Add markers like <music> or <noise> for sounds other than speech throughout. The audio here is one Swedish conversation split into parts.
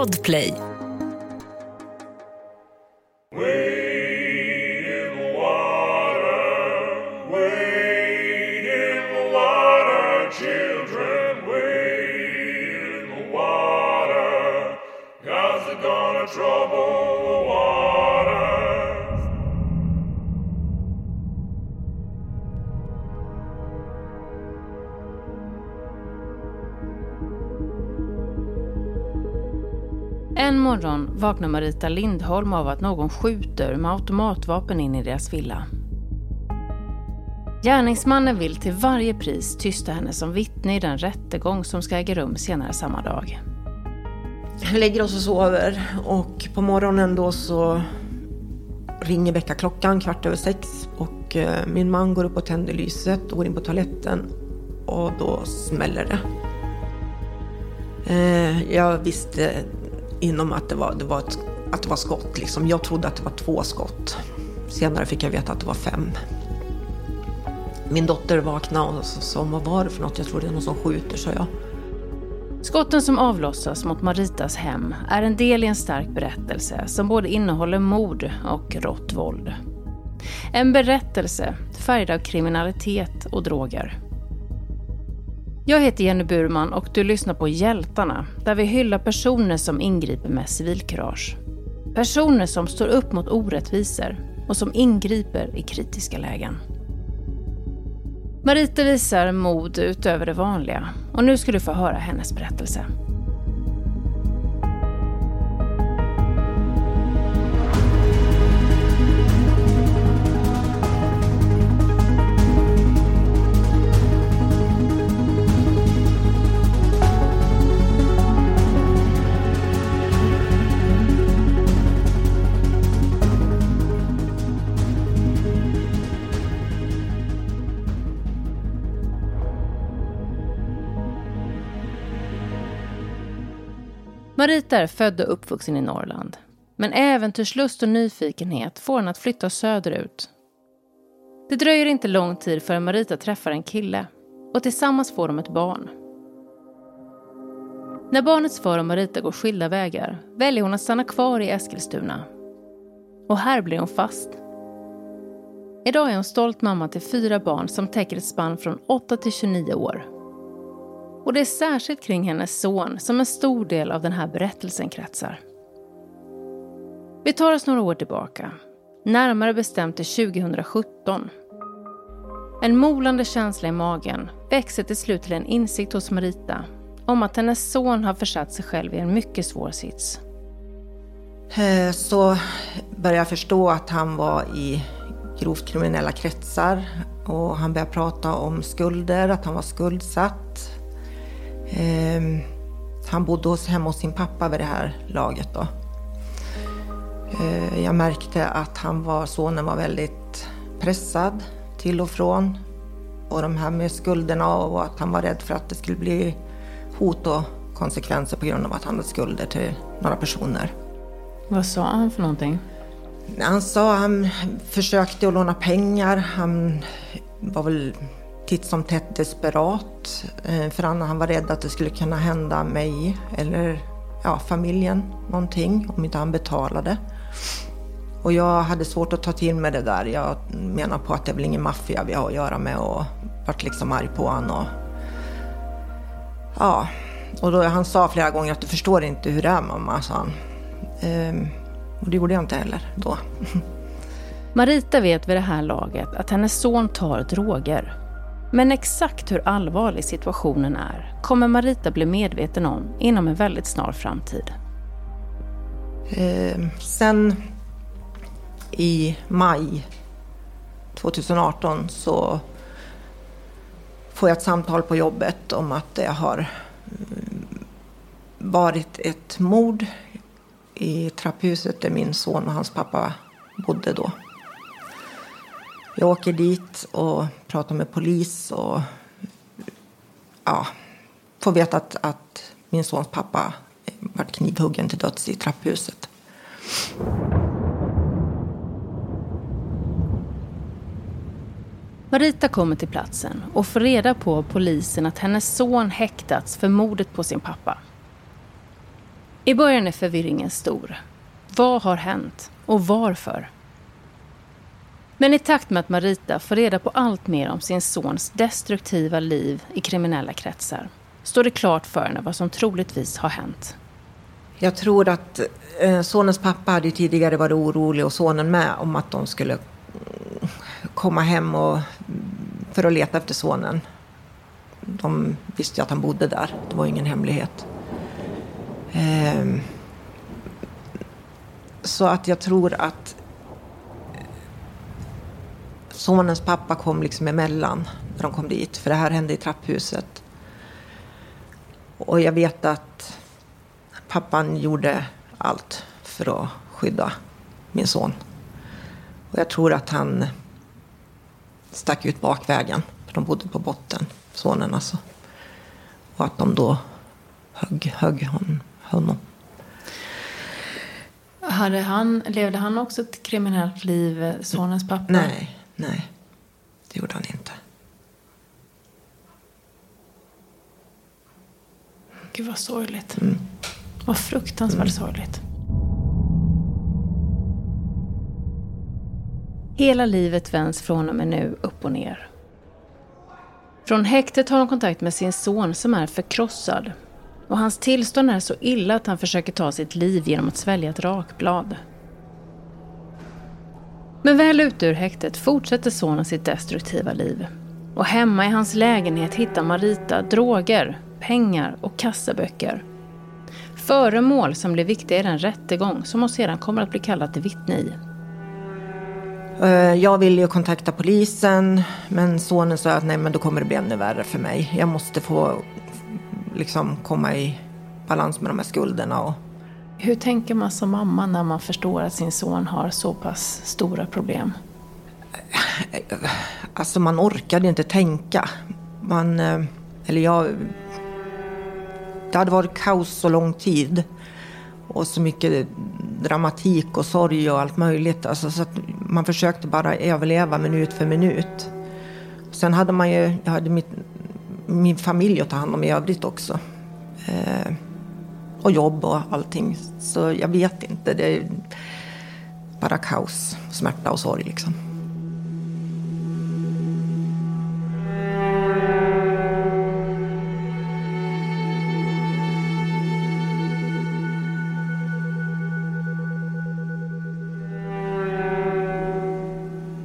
Podplay. Vaknar Marita Lindholm av att någon skjuter med automatvapen in i deras villa. Gärningsmannen vill till varje pris tysta henne som vittne i den rättegång som ska äga rum senare samma dag. Vi lägger oss och sover och på morgonen då så ringer väckarklockan kvart över sex och eh, min man går upp och tänder lyset och går in på toaletten och då smäller det. Eh, jag visste inom att det var, det var, ett, att det var skott. Liksom. Jag trodde att det var två skott. Senare fick jag veta att det var fem. Min dotter vaknade och sa vad var det för något? Jag tror det är någon som skjuter, sa jag. Skotten som avlossas mot Maritas hem är en del i en stark berättelse som både innehåller mord och rått våld. En berättelse färgad av kriminalitet och droger. Jag heter Jenny Burman och du lyssnar på Hjältarna där vi hyllar personer som ingriper med civilkurage. Personer som står upp mot orättvisor och som ingriper i kritiska lägen. Marita visar mod utöver det vanliga och nu ska du få höra hennes berättelse. Marita är född och uppvuxen i Norrland. Men äventyrslust och nyfikenhet får henne att flytta söderut. Det dröjer inte lång tid förrän Marita träffar en kille och tillsammans får de ett barn. När barnets far och Marita går skilda vägar väljer hon att stanna kvar i Eskilstuna. Och här blir hon fast. Idag är hon stolt mamma till fyra barn som täcker ett spann från 8 till 29 år. Och det är särskilt kring hennes son som en stor del av den här berättelsen kretsar. Vi tar oss några år tillbaka, närmare bestämt till 2017. En molande känsla i magen växer till slut till en insikt hos Marita om att hennes son har försatt sig själv i en mycket svår sits. Eh, så började jag förstå att han var i grovt kriminella kretsar och han började prata om skulder, att han var skuldsatt. Eh, han bodde hemma hos sin pappa vid det här laget. Då. Eh, jag märkte att han var, sonen var väldigt pressad till och från. Och de här med skulderna och att han var rädd för att det skulle bli hot och konsekvenser på grund av att han hade skulder till några personer. Vad sa han för någonting? Han sa han försökte att låna pengar. Han var väl titt som tätt desperat. Eh, för Anna, han var rädd att det skulle kunna hända mig eller ja, familjen någonting om inte han betalade. Och jag hade svårt att ta till mig det där. Jag menar på att det är väl ingen maffia vi har att göra med och vart liksom arg på honom. Och, ja, och då, han sa flera gånger att du förstår inte hur det är mamma, sa han. Ehm, och det gjorde jag inte heller då. <laughs> Marita vet vid det här laget att hennes son tar droger. Men exakt hur allvarlig situationen är kommer Marita bli medveten om inom en väldigt snar framtid. Eh, sen i maj 2018 så får jag ett samtal på jobbet om att det har mm, varit ett mord i trapphuset där min son och hans pappa bodde då. Jag åker dit och pratar med polis och ja, får veta att, att min sons pappa varit knivhuggen till döds i trapphuset. Marita kommer till platsen och får reda på av polisen att hennes son häktats för mordet på sin pappa. I början är förvirringen stor. Vad har hänt och varför? Men i takt med att Marita får reda på allt mer om sin sons destruktiva liv i kriminella kretsar står det klart för henne vad som troligtvis har hänt. Jag tror att eh, sonens pappa hade tidigare varit orolig och sonen med om att de skulle mm, komma hem och, mm, för att leta efter sonen. De visste ju att han bodde där, det var ingen hemlighet. Ehm, så att jag tror att sonens pappa kom liksom emellan när de kom dit. För det här hände i trapphuset. Och jag vet att pappan gjorde allt för att skydda min son. Och jag tror att han stack ut bakvägen. För de bodde på botten, sonen alltså. Och att de då högg, högg honom. Hade han, levde han också ett kriminellt liv, sonens pappa? Nej, nej. Det gjorde han inte. Gud vad sorgligt. Mm. Vad fruktansvärt mm. sorgligt. Hela livet vänds från och med nu upp och ner. Från häktet har hon kontakt med sin son som är förkrossad. Och hans tillstånd är så illa att han försöker ta sitt liv genom att svälja ett rakblad. Men väl ute ur häktet fortsätter sonen sitt destruktiva liv. Och hemma i hans lägenhet hittar Marita droger, pengar och kassaböcker. Föremål som blir viktiga i den rättegång som hon sedan kommer att bli kallad till vittne i. Eh, jag ville ju kontakta polisen men sonen sa att nej men då kommer det bli ännu värre för mig. Jag måste få liksom komma i balans med de här skulderna. Och... Hur tänker man som mamma när man förstår att sin son har så pass stora problem? Alltså man orkade inte tänka. Man, eh, eller jag det hade varit kaos så lång tid. Och så mycket dramatik och sorg och allt möjligt. Alltså, så att man försökte bara överleva minut för minut. Sen hade man ju, jag hade mitt, min familj att ta hand om i övrigt också. Eh, och jobb och allting. Så jag vet inte. Det är bara kaos, smärta och sorg liksom.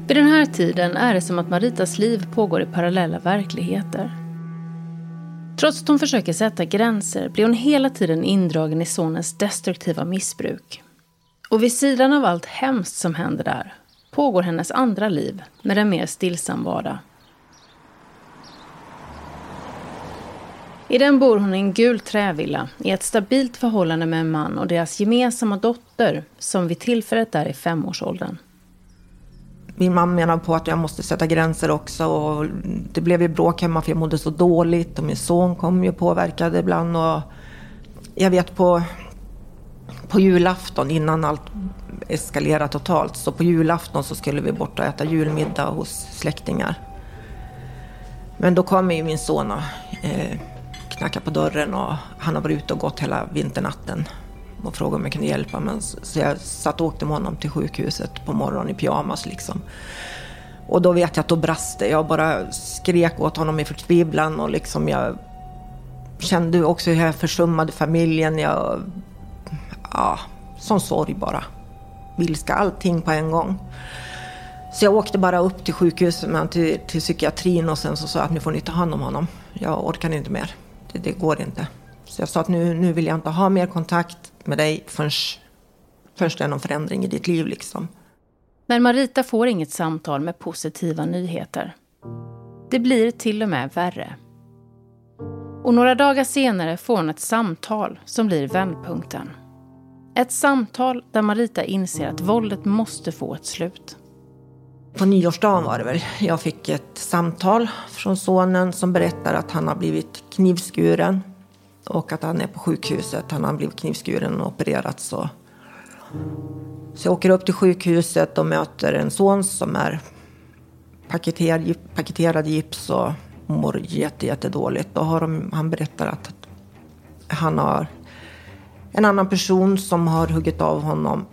Vid den här tiden är det som att Maritas liv pågår i parallella verkligheter. Trots att hon försöker sätta gränser blir hon hela tiden indragen i sonens destruktiva missbruk. Och vid sidan av allt hemskt som händer där pågår hennes andra liv med en mer stillsam vardag. I den bor hon i en gul trävilla i ett stabilt förhållande med en man och deras gemensamma dotter som vid tillfället är i femårsåldern min man menade på att jag måste sätta gränser också. Och det blev ju bråk hemma för jag mådde så dåligt. Och min son kom ju påverkad ibland. Och jag vet på, på julafton innan allt eskalerade totalt. Så på julafton så skulle vi bort och äta julmiddag hos släktingar. Men då kom ju min son och eh, knackade på dörren och han har varit ute och gått hela vinternatten och frågade om jag kunde hjälpa. Men så jag satt och åkte med honom till sjukhuset på morgonen i pyjamas liksom. Och då vet jag att då brast det. Jag bara skrek åt honom i förtvivlan och liksom jag kände också hur jag försummade familjen. Jag, ja, sån sorg bara. Vilska allting på en gång. Så jag åkte bara upp till sjukhuset med till, till psykiatrin och sen så sa jag att nu får ni ta hand om honom. Jag orkar inte mer. Det, det går inte. Så jag sa att nu, nu vill jag inte ha mer kontakt med dig förrän, förrän det är någon förändring i ditt liv. Liksom. Men Marita får inget samtal med positiva nyheter. Det blir till och med värre. Och några dagar senare får hon ett samtal som blir vändpunkten. Ett samtal där Marita inser att våldet måste få ett slut. På nyårsdagen var det väl. Jag fick ett samtal från sonen som berättar att han har blivit knivskuren och att han är på sjukhuset. Han har blivit knivskuren och opererat. Så. så jag åker upp till sjukhuset och möter en son som är paketerad, paketerad gips och mår jätte, jättedåligt. Då har de, han berättar att han har en annan person som har huggit av honom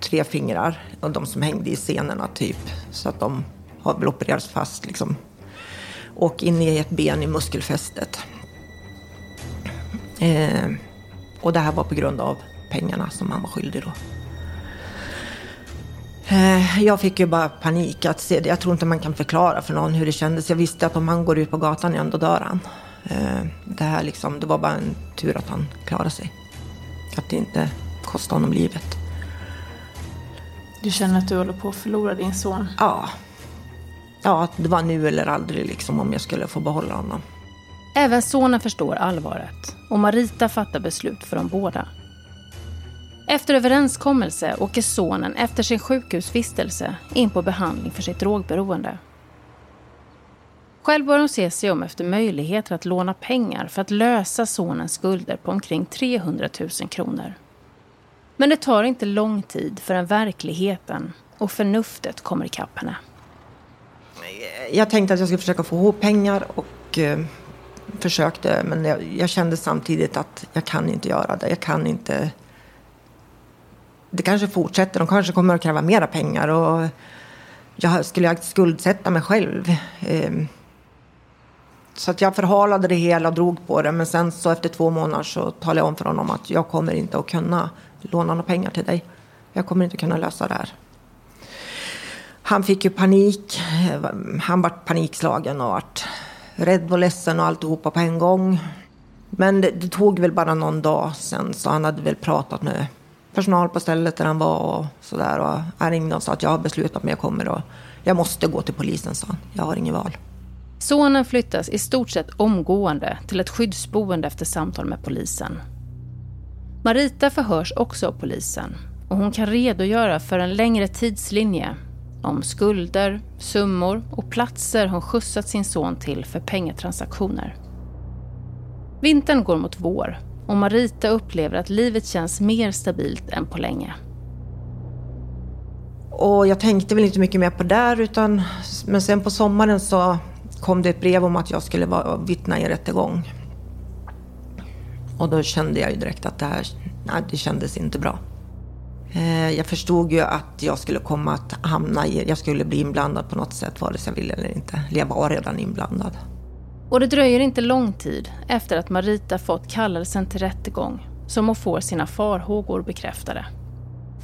tre fingrar. Och de som hängde i senorna typ. Så att de har väl opererats fast liksom. Och in i ett ben i muskelfästet. Eh, och det här var på grund av pengarna som han var skyldig då. Eh, jag fick ju bara panik att se. Jag tror inte man kan förklara för någon hur det kändes. Jag visste att om han går ut på gatan igen, då dör han. Eh, det här liksom, det var bara en tur att han klarade sig. Att det inte kostade honom livet. Du känner att du håller på att förlora din son? Ja. Ja, det var nu eller aldrig liksom om jag skulle få behålla honom. Även sonen förstår allvaret och Marita fattar beslut för dem båda. Efter överenskommelse åker sonen efter sin sjukhusvistelse in på behandling för sitt drogberoende. Själv bör hon se sig om efter möjligheter att låna pengar för att lösa sonens skulder på omkring 300 000 kronor. Men det tar inte lång tid förrän verkligheten och förnuftet kommer ikapp henne. Jag tänkte att jag skulle försöka få ihop pengar och eh, försökte men jag, jag, kände samtidigt att jag kan inte göra det. Jag kan inte det kanske fortsätter. De kanske kommer att kräva mera pengar. Och jag skulle skuldsätta mig själv. Ehm, så att jag förhalade det hela och drog på det. Men sen så efter två månader så talade jag om för honom att jag kommer inte att kunna låna några pengar till dig. Jag kommer inte kunna lösa det här. Han fick ju panik. Ehm, han var panikslagen och vart rädd och ledsen och alltihopa på en gång. Men det, det tog väl bara någon dag sen så han hade väl pratat med personal på stället där han var och sådär. Och han ringde och sa att jag har beslutat mig, jag kommer och jag måste gå till polisen, sa han. Jag har inget val. Sonen flyttas i stort sett omgående till ett skyddsboende efter samtal med polisen. Marita förhörs också av polisen och hon kan redogöra för en längre tidslinje om skulder, summor och platser hon skjutsat sin son till för pengatransaktioner. Vintern går mot vår och Marita upplever att livet känns mer stabilt än på länge. Och jag tänkte väl inte mycket mer på det där, utan, men sen på sommaren så kom det ett brev om att jag skulle vara vittna i en rättegång. Och då kände jag ju direkt att det här nej, det kändes inte bra. Eh, jag förstod ju att jag skulle komma att hamna i, jag skulle bli inblandad på något sätt vare sig jag ville eller inte. Jag var redan inblandad. Och det dröjer inte lång tid efter att Marita fått kallelsen till rättegång som hon får sina farhågor bekräftade.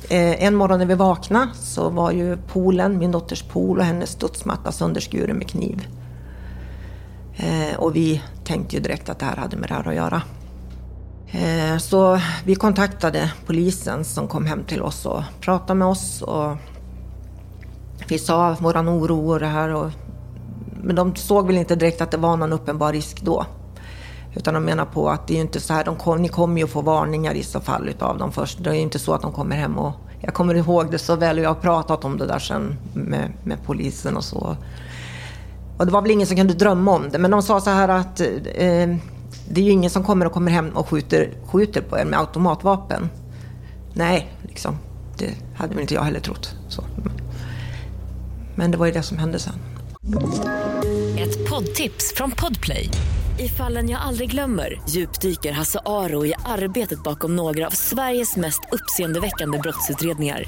Eh, en morgon när vi vaknade så var ju poolen, min dotters pool och hennes studsmatta sönderskuren med kniv. Eh, och vi tänkte ju direkt att det här hade med det här att göra. Eh, så vi kontaktade polisen som kom hem till oss och pratade med oss. Och vi sa våran oro och det här och men de såg väl inte direkt att det var någon uppenbar risk då. Utan de menar på att det är inte så här, de kom, ni kommer ju få varningar i så fall utav dem först. Det är ju inte så att de kommer hem och... Jag kommer ihåg det så väl och jag har pratat om det där sen med, med polisen och så. Och det var väl ingen som kunde drömma om det, men de sa så här att eh, det är ju ingen som kommer och kommer hem och skjuter, skjuter på er med automatvapen. Nej, liksom. Det hade väl inte jag heller trott. Så. Men det var ju det som hände sen. Ett poddtips från Podplay. I fallen jag aldrig glömmer djupdyker Hasse Aro i arbetet bakom några av Sveriges mest uppseendeväckande brottsutredningar.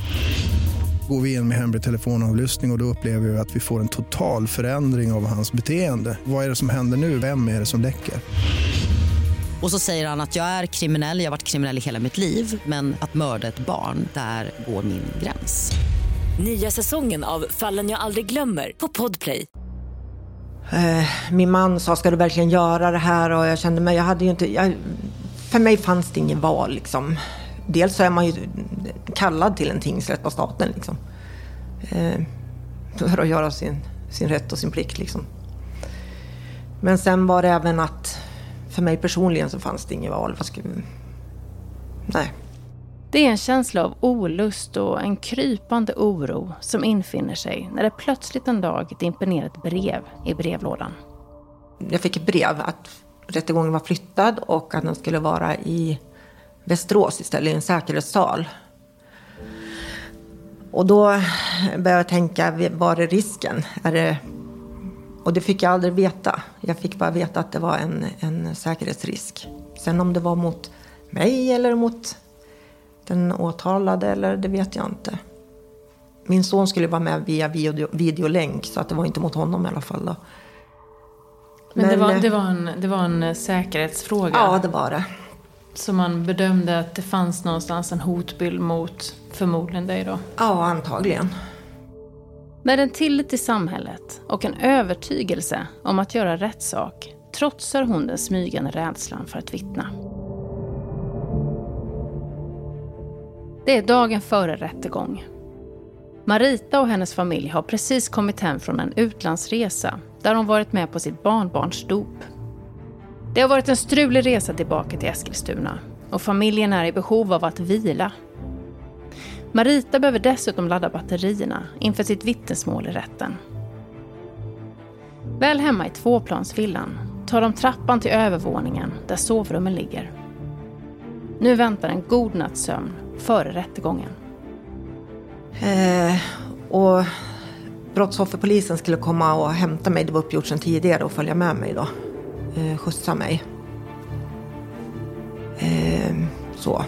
Går vi in med hemlig telefonavlyssning och, och då upplever vi att vi får en total förändring av hans beteende. Vad är det som händer nu? Vem är det som läcker? Och så säger han att jag är kriminell, jag har varit kriminell i hela mitt liv men att mörda ett barn, där går min gräns. Nya säsongen av Fallen jag aldrig glömmer på Podplay. Eh, min man sa, ska du verkligen göra det här? Och jag kände mig, jag hade ju inte... Jag, för mig fanns det ingen val liksom. Dels så är man ju kallad till en tingsrätt av staten liksom. Eh, för att göra sin, sin rätt och sin plikt liksom. Men sen var det även att för mig personligen så fanns det inget val. Nej. Det är en känsla av olust och en krypande oro som infinner sig när det plötsligt en dag dimper ner ett brev i brevlådan. Jag fick ett brev att rättegången var flyttad och att den skulle vara i Västerås istället, i en säkerhetssal. Och då började jag tänka, var är risken? Är det... Och det fick jag aldrig veta. Jag fick bara veta att det var en, en säkerhetsrisk. Sen om det var mot mig eller mot den åtalade eller det vet jag inte. Min son skulle vara med via video, videolänk så att det var inte mot honom i alla fall. Då. Men, det, var, eh, det, var en, det var en eh, säkerhetsfråga? Ja, det var det. Så man bedömde att det fanns någonstans en hotbild mot förmodligen dig då? Ja, antagligen. Med en tillit till samhället och en övertygelse om att göra rätt sak trotsar hon den smygande rädslan för att vittna. Det är dagen före rättegång. Marita och hennes familj har precis kommit hem från en utlandsresa där hon varit med på sitt barnbarns dop. Det har varit en strulig resa tillbaka till Eskilstuna och familjen är i behov av att vila. Marita behöver dessutom ladda batterierna inför sitt vittnesmål i rätten. Väl hemma i tvåplansvillan tar de trappan till övervåningen där sovrummen ligger. Nu väntar en god natts sömn före rättegången. Eh, och brottsofferpolisen skulle komma och hämta mig. Det var uppgjort sedan tidigare och följa med mig då. Eh, skjutsa mig. Eh, så.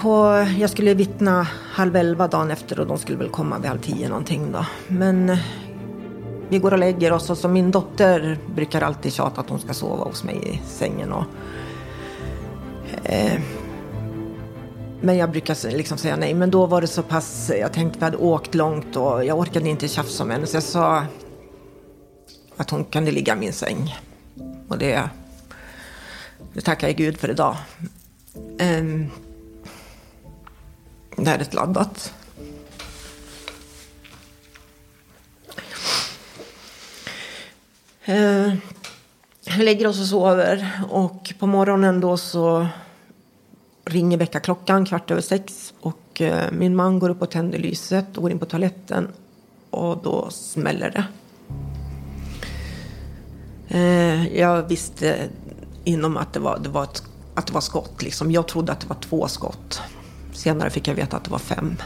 På, jag skulle vittna halv elva dagen efter och de skulle väl komma vid halv tio någonting då. Men vi går och lägger oss och så min dotter brukar alltid tjata att hon ska sova hos mig i sängen. Och, eh, men jag brukar liksom säga nej. Men då var det så pass, jag tänkte vi hade åkt långt och jag orkade inte tjafsa med henne. Så jag sa att hon kunde ligga i min säng. Och det, det tackar jag Gud för idag. Eh, det här är ett laddat. Eh, vi lägger oss och sover och på morgonen då så ringer väckarklockan kvart över sex och eh, min man går upp och tänder lyset och går in på toaletten och då smäller det. Eh, jag visste inom att det var, det var, ett, att det var skott. Liksom. Jag trodde att det var två skott. Senare fick jag veta att det var fem.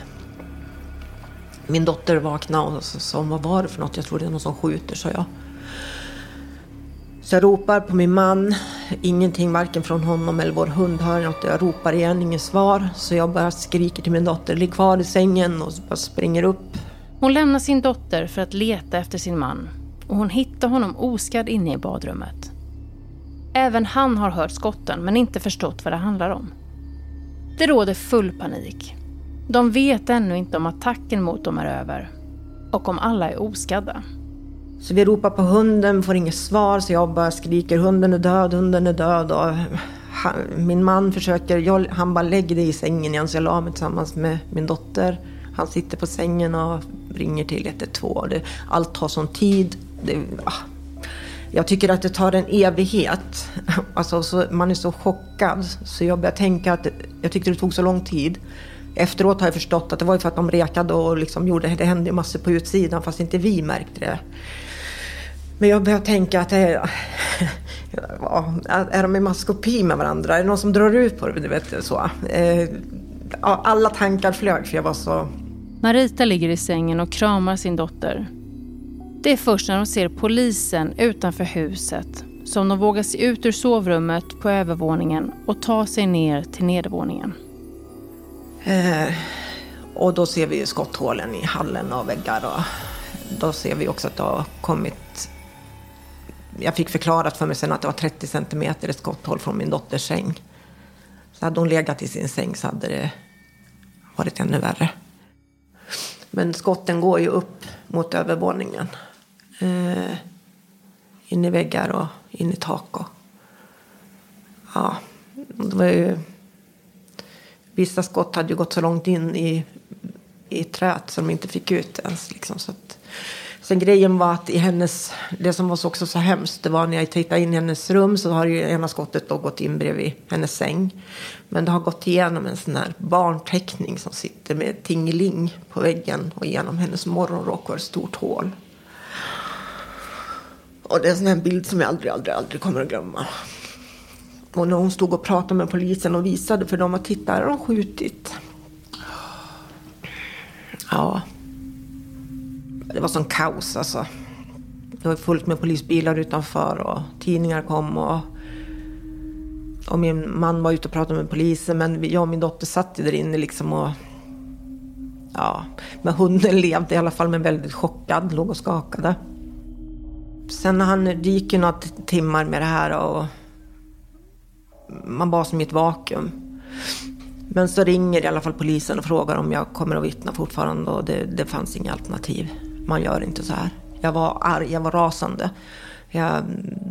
Min dotter vaknade och sa vad var det för något? Jag tror det är någon som skjuter, sa jag. Så jag ropar på min man. Ingenting, varken från honom eller vår hund hör något. Jag ropar igen, inget svar. Så jag bara skriker till min dotter, ligg kvar i sängen och bara springer upp. Hon lämnar sin dotter för att leta efter sin man. Och hon hittar honom oskadd inne i badrummet. Även han har hört skotten men inte förstått vad det handlar om. Det råder full panik. De vet ännu inte om attacken mot dem är över. Och om alla är oskadda. Så vi ropar på hunden, får inget svar så jag bara skriker hunden är död, hunden är död. Och han, min man försöker, jag, han bara lägger dig i sängen igen så jag la mig tillsammans med min dotter. Han sitter på sängen och ringer till 112. Allt tar sån tid. Det, ah. Jag tycker att det tar en evighet. Alltså, så, man är så chockad så jag börjar tänka att jag tyckte det tog så lång tid. Efteråt har jag förstått att det var för att de rekade och liksom gjorde, det hände massor på utsidan fast inte vi märkte det. Men jag börjar tänka att det är, <laughs> är de i maskopi med varandra? Är det någon som drar ut på det? Du vet, så. Eh, alla tankar flög för jag var så... Marita ligger i sängen och kramar sin dotter. Det är först när de ser polisen utanför huset som de vågar se ut ur sovrummet på övervåningen och ta sig ner till nedervåningen. Eh, och då ser vi skotthålen i hallen och väggar och då ser vi också att det har kommit jag fick förklarat för mig sen att det var 30 centimeter skotthål från min dotters säng. Så hade hon legat i sin säng så hade det varit ännu värre. Men skotten går ju upp mot övervåningen. Eh, in i väggar och in i tak. Och, ja, det var ju... Vissa skott hade ju gått så långt in i, i träet så de inte fick ut ens. Liksom, så att, Sen grejen var att i hennes, det som var också så hemskt, det var när jag tittade in i hennes rum så har ju ena skottet då gått in bredvid hennes säng. Men det har gått igenom en sån här barnteckning som sitter med tingeling på väggen och genom hennes morgonrock och ett stort hål. Och det är en sån här bild som jag aldrig, aldrig, aldrig kommer att glömma. Och när hon stod och pratade med polisen och visade för dem att titta, här har de skjutit. Ja. Det var sån kaos alltså. Det var fullt med polisbilar utanför och tidningar kom och Och min man var ute och pratade med polisen men jag och min dotter satt där inne liksom och... Ja, men hunden <laughs> levde i alla fall men väldigt chockad, låg och skakade. Sen när han, det gick ju några timmar med det här och man var som i ett vakuum. Men så ringer i alla fall polisen och frågar om jag kommer att vittna fortfarande och det, det fanns inga alternativ. Man gör inte så här. Jag var arg, jag var rasande. Jag,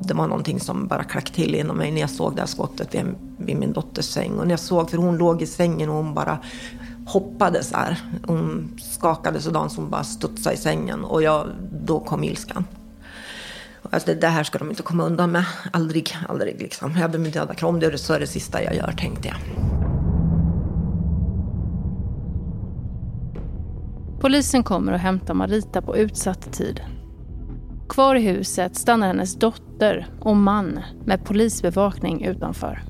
det var någonting som bara klack till inom mig när jag såg det här skottet vid, vid min dotters säng. Och när jag såg, för hon låg i sängen och hon bara hoppade så här. Hon skakade sådant som bara studsade i sängen och jag, då kom ilskan. Alltså det, det, här ska de inte komma undan med. Aldrig, aldrig liksom. Jag behöver inte döda Krom, det är så är det sista jag gör tänkte jag. Polisen kommer och hämtar Marita på utsatt tid. Kvar i huset stannar hennes dotter och man med polisbevakning utanför.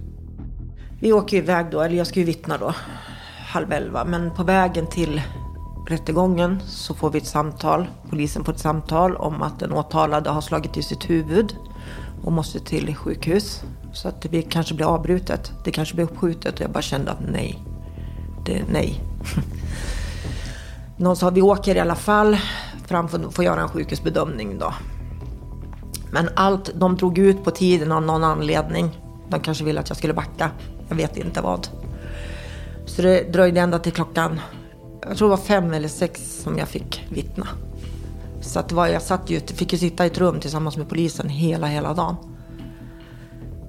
Vi åker iväg då, eller jag ska ju vittna då, halv elva. Men på vägen till rättegången så får vi ett samtal, polisen får ett samtal om att den åtalade har slagit i sitt huvud och måste till sjukhus. Så att det kanske blir avbrutet, det kanske blir uppskjutet och jag bara kände att nej, det, nej. <laughs> Någon sa vi åker i alla fall fram för att få göra en sjukhusbedömning då. Men allt, de drog ut på tiden av någon anledning. De kanske ville att jag skulle backa. Jag vet inte vad. Så det dröjde ända till klockan, jag tror det var fem eller sex som jag fick vittna. Så att var, jag satt ju, fick ju sitta i ett rum tillsammans med polisen hela, hela dagen.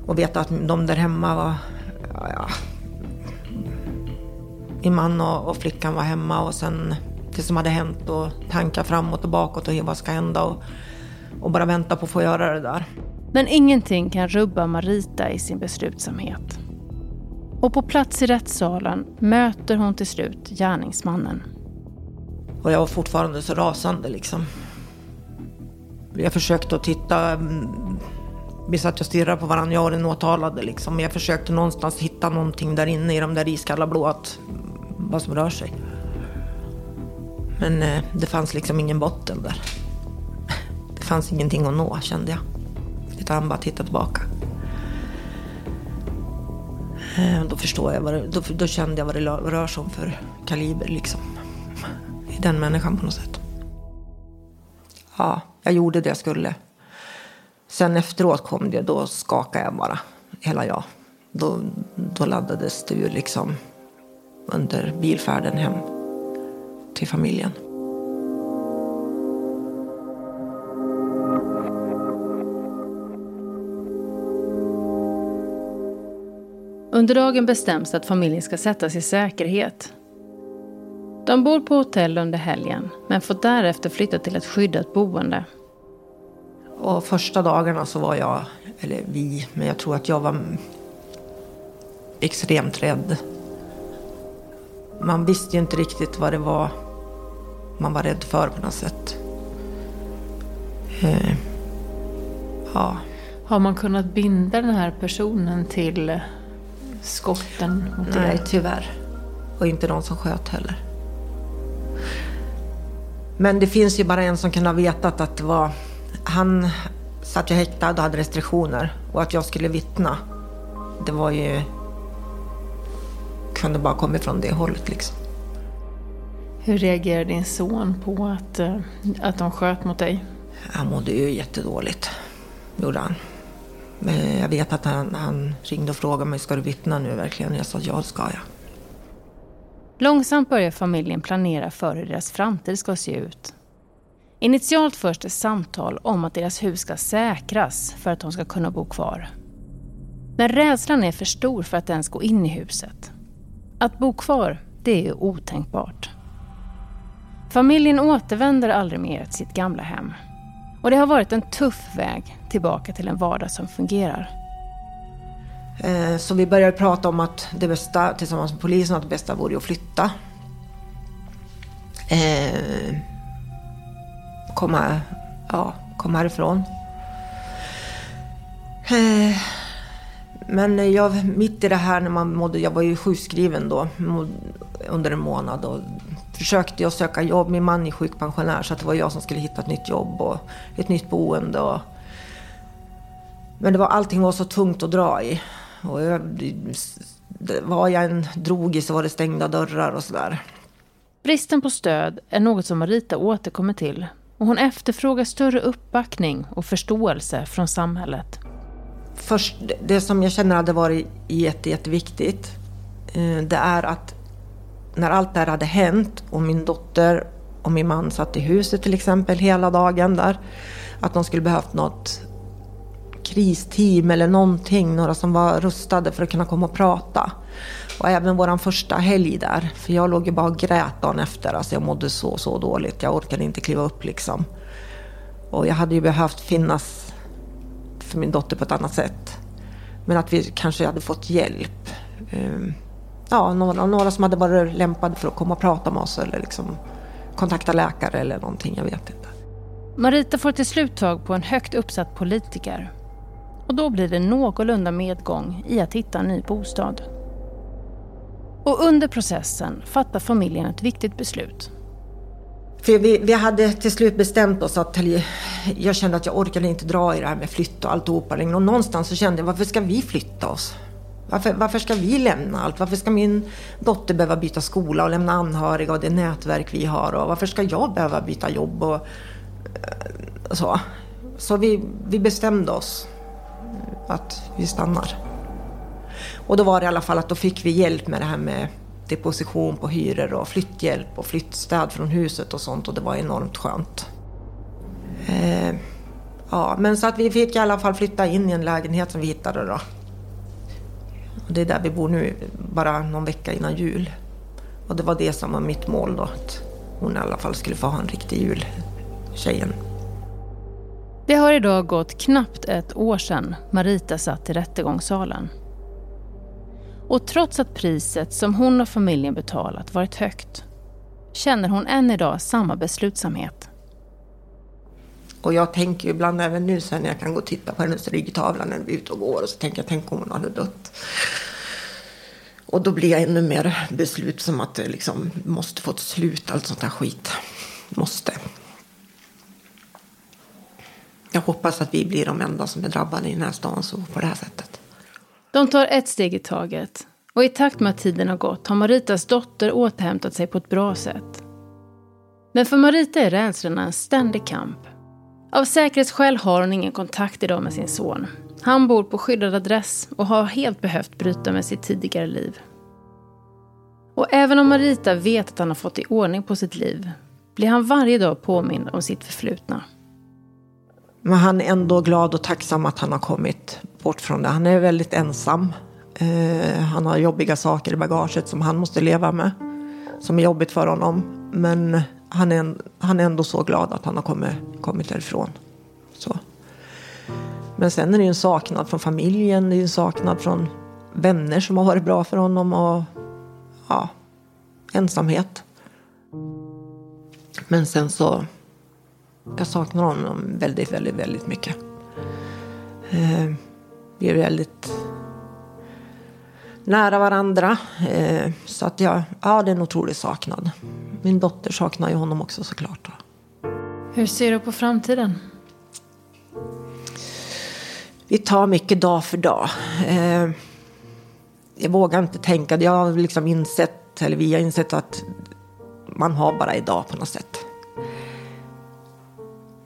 Och veta att de där hemma var, ja, ja. Min man och, och flickan var hemma och sen det som hade hänt och tankar framåt och bakåt och vad ska hända och, och bara vänta på att få göra det där. Men ingenting kan rubba Marita i sin beslutsamhet. Och på plats i rättssalen möter hon till slut gärningsmannen. Och jag var fortfarande så rasande liksom. Jag försökte att titta. Mm, vi satt och stirrade på varandra, jag och den åtalade liksom. Jag försökte någonstans hitta någonting där inne i de där iskalla blå, att, mm, vad som rör sig. Men eh, det fanns liksom ingen botten där. Det fanns ingenting att nå kände jag. Utan han bara tittade tillbaka. Eh, då förstår jag vad det, då, då kände jag vad det rör sig om för kaliber liksom. I den människan på något sätt. Ja, jag gjorde det jag skulle. Sen efteråt kom det, då skakade jag bara. Hela jag. Då, då laddades det ju liksom under bilfärden hem till familjen. Under dagen bestäms att familjen ska sättas i säkerhet. De bor på hotell under helgen men får därefter flytta till ett skyddat boende. Och första dagarna så var jag, eller vi, men jag tror att jag var extremt rädd. Man visste ju inte riktigt vad det var man var rädd för på något sätt. Eh, ja. Har man kunnat binda den här personen till skotten mot Nej, tyvärr. Och inte någon som sköt heller. Men det finns ju bara en som kan ha vetat att det var... Han satt ju häktad och hade restriktioner. Och att jag skulle vittna, det var ju... Kunde bara komma från det hållet liksom. Hur reagerade din son på att, eh, att de sköt mot dig? Han mådde ju jättedåligt, gjorde han. Jag vet att han, han ringde och frågade mig, ska du vittna nu verkligen? Jag sa, ja det ska jag. Långsamt börjar familjen planera för hur deras framtid ska se ut. Initialt förs det samtal om att deras hus ska säkras för att de ska kunna bo kvar. Men rädslan är för stor för att ens gå in i huset. Att bo kvar, det är otänkbart. Familjen återvänder aldrig mer till sitt gamla hem. Och det har varit en tuff väg tillbaka till en vardag som fungerar. Eh, så vi började prata om att det bästa, tillsammans med polisen, att det bästa vore att flytta. Eh, komma, ja, komma härifrån. Eh, men jag, mitt i det här när man mådde, jag var ju sjukskriven då under en månad och försökte jag söka jobb. Min man är sjukpensionär så det var jag som skulle hitta ett nytt jobb och ett nytt boende. Och... Men det var, allting var så tungt att dra i. Och jag, var jag en drog i så var det stängda dörrar och sådär. Bristen på stöd är något som Marita återkommer till och hon efterfrågar större uppbackning och förståelse från samhället. Först, det som jag känner hade varit jätte, jätteviktigt eh, det är att när allt det här hade hänt och min dotter och min man satt i huset till exempel hela dagen där. Att de skulle behövt något kristeam eller någonting, några som var rustade för att kunna komma och prata. Och även vår första helg där, för jag låg ju bara och grät dagen efter. Alltså jag mådde så, så dåligt. Jag orkade inte kliva upp liksom. Och jag hade ju behövt finnas för min dotter på ett annat sätt. Men att vi kanske hade fått hjälp. Um, ja, några, några som hade varit lämpade för att komma och prata med oss eller liksom kontakta läkare eller någonting, jag vet inte. Marita får till slut tag på en högt uppsatt politiker. Och då blir det någorlunda medgång i att hitta en ny bostad. Och under processen fattar familjen ett viktigt beslut. För vi, vi hade till slut bestämt oss att jag kände att jag orkade inte dra i det här med flytt och alltihopa längre. Och någonstans så kände jag, varför ska vi flytta oss? Varför, varför ska vi lämna allt? Varför ska min dotter behöva byta skola och lämna anhöriga och det nätverk vi har? Och varför ska jag behöva byta jobb och, och så? Så vi, vi bestämde oss att vi stannar. Och då var det i alla fall att då fick vi hjälp med det här med deposition på hyror och flytthjälp och flyttstöd från huset och sånt och det var enormt skönt. Eh, ja, men så att vi fick i alla fall flytta in i en lägenhet som vi hittade då. Det är där vi bor nu, bara någon vecka innan jul. Och det var det som var mitt mål då, att hon i alla fall skulle få ha en riktig jul, tjejen. Det har idag gått knappt ett år sedan Marita satt i rättegångssalen. Och trots att priset som hon och familjen betalat varit högt känner hon än idag samma beslutsamhet. Och jag tänker ibland även nu sen när jag kan gå och titta på hennes ryggtavla när vi är ute och går och så tänker jag, tänk om hon hade dött. Och då blir jag ännu mer beslutsam att det liksom måste få ett slut, allt sånt här skit. Måste. Jag hoppas att vi blir de enda som är drabbade i den här stan så på det här sättet. De tar ett steg i taget. Och i takt med att tiden har gått har Maritas dotter återhämtat sig på ett bra sätt. Men för Marita är rädslorna en ständig kamp. Av säkerhetsskäl har hon ingen kontakt idag med sin son. Han bor på skyddad adress och har helt behövt bryta med sitt tidigare liv. Och även om Marita vet att han har fått i ordning på sitt liv blir han varje dag påmind om sitt förflutna. Men han är ändå glad och tacksam att han har kommit bort från det. Han är väldigt ensam. Eh, han har jobbiga saker i bagaget som han måste leva med. Som är jobbigt för honom. Men han är, han är ändå så glad att han har kommit, kommit därifrån. Så. Men sen är det ju en saknad från familjen. Det är en saknad från vänner som har varit bra för honom. Och ja, ensamhet. Men sen så jag saknar honom väldigt, väldigt, väldigt mycket. Eh, vi är väldigt nära varandra. Eh, så att jag, ja, det är en otrolig saknad. Min dotter saknar ju honom också såklart. Hur ser du på framtiden? Vi tar mycket dag för dag. Eh, jag vågar inte tänka. Jag har liksom insett, eller vi har insett att man har bara idag på något sätt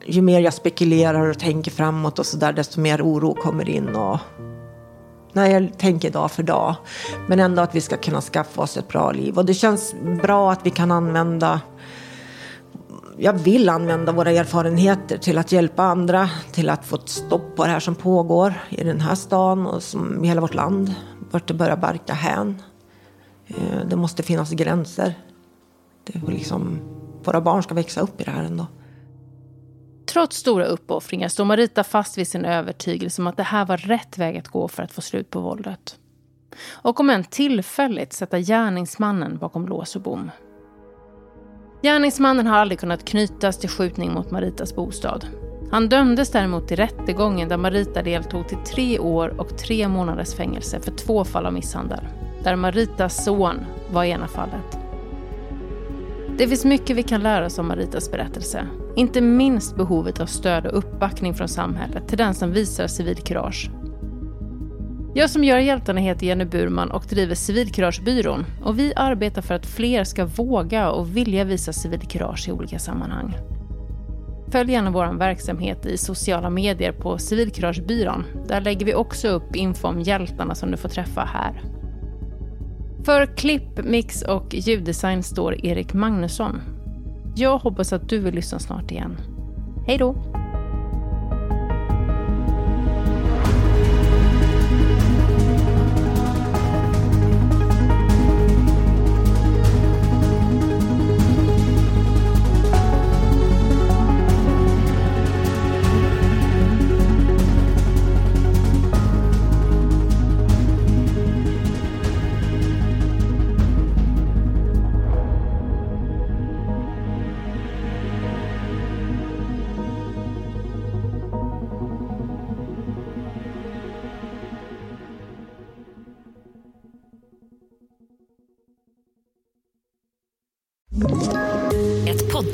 ju mer jag spekulerar och tänker framåt och så där, desto mer oro kommer in. Och, nej, jag tänker dag för dag. Men ändå att vi ska kunna skaffa oss ett bra liv. Och det känns bra att vi kan använda jag vill använda våra erfarenheter till att hjälpa andra, till att få ett stopp på det här som pågår i den här stan och som i hela vårt land. Vart det börjar barka hän. Eh, det måste finnas gränser. Det liksom, våra barn ska växa upp i det här ändå. Trots stora uppoffringar står Marita fast vid sin övertygelse om att det här var rätt väg att gå för att få slut på våldet. Och om än tillfälligt sätta gärningsmannen bakom lås och bom. Gärningsmannen har aldrig kunnat knytas till skjutning mot Maritas bostad. Han dömdes däremot i rättegången där Marita deltog till tre år och tre månaders fängelse för två fall av misshandel. Där Maritas son var ena fallet. Det finns mycket vi kan lära oss om Maritas berättelse. Inte minst behovet av stöd och uppbackning från samhället till den som visar civilkurage. Jag som gör hjältarna heter Jenny Burman och driver Civilkuragebyrån. Och vi arbetar för att fler ska våga och vilja visa civilkurage i olika sammanhang. Följ gärna vår verksamhet i sociala medier på Civilkuragebyrån. Där lägger vi också upp info om hjältarna som du får träffa här. För klipp, mix och ljuddesign står Erik Magnusson. Jag hoppas att du vill lyssna snart igen. Hej då!